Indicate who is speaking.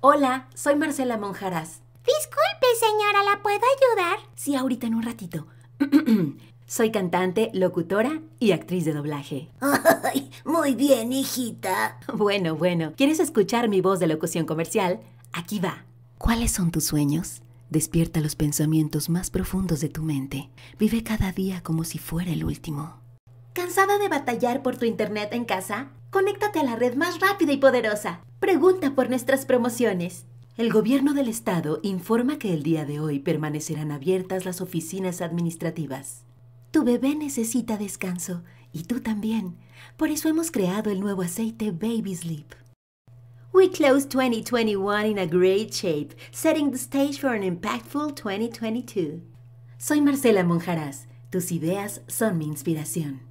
Speaker 1: Hola, soy Marcela Monjaras.
Speaker 2: Disculpe, señora, ¿la puedo ayudar?
Speaker 1: Sí, ahorita en un ratito. soy cantante, locutora y actriz de doblaje.
Speaker 2: Ay, muy bien, hijita.
Speaker 1: Bueno, bueno. ¿Quieres escuchar mi voz de locución comercial? Aquí va. ¿Cuáles son tus sueños? Despierta los pensamientos más profundos de tu mente. Vive cada día como si fuera el último. ¿Cansada de batallar por tu internet en casa? Conéctate a la red más rápida y poderosa. Pregunta por nuestras promociones. El gobierno del estado informa que el día de hoy permanecerán abiertas las oficinas administrativas. Tu bebé necesita descanso y tú también. Por eso hemos creado el nuevo aceite Baby Sleep. We close 2021 in a great shape, setting the stage for an impactful 2022. Soy Marcela Monjaras. Tus ideas son mi inspiración.